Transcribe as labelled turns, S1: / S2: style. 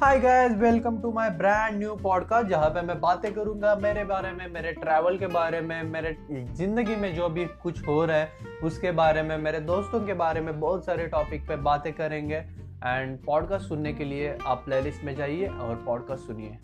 S1: Hi guys welcome to my brand new podcast जहाँ पे मैं बातें करूँगा मेरे बारे में, मेरे ट्रैवल के बारे में, मेरे ज़िंदगी में जो भी कुछ हो रहा है, उसके बारे में, मेरे दोस्तों के बारे में बहुत सारे टॉपिक पे बातें करेंगे। एंड पॉडकास्ट सुनने के लिए आप प्लेलिस्ट में जाइए और पॉडकास्ट सुनिए।